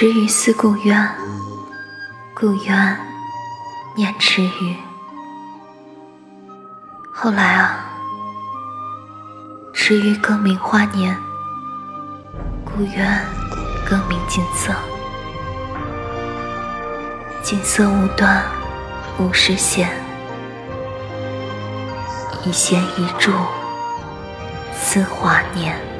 池鱼思故渊故渊念池鱼后来啊池鱼更名花年故渊更名锦瑟。锦瑟无端五十弦一弦一柱思华年。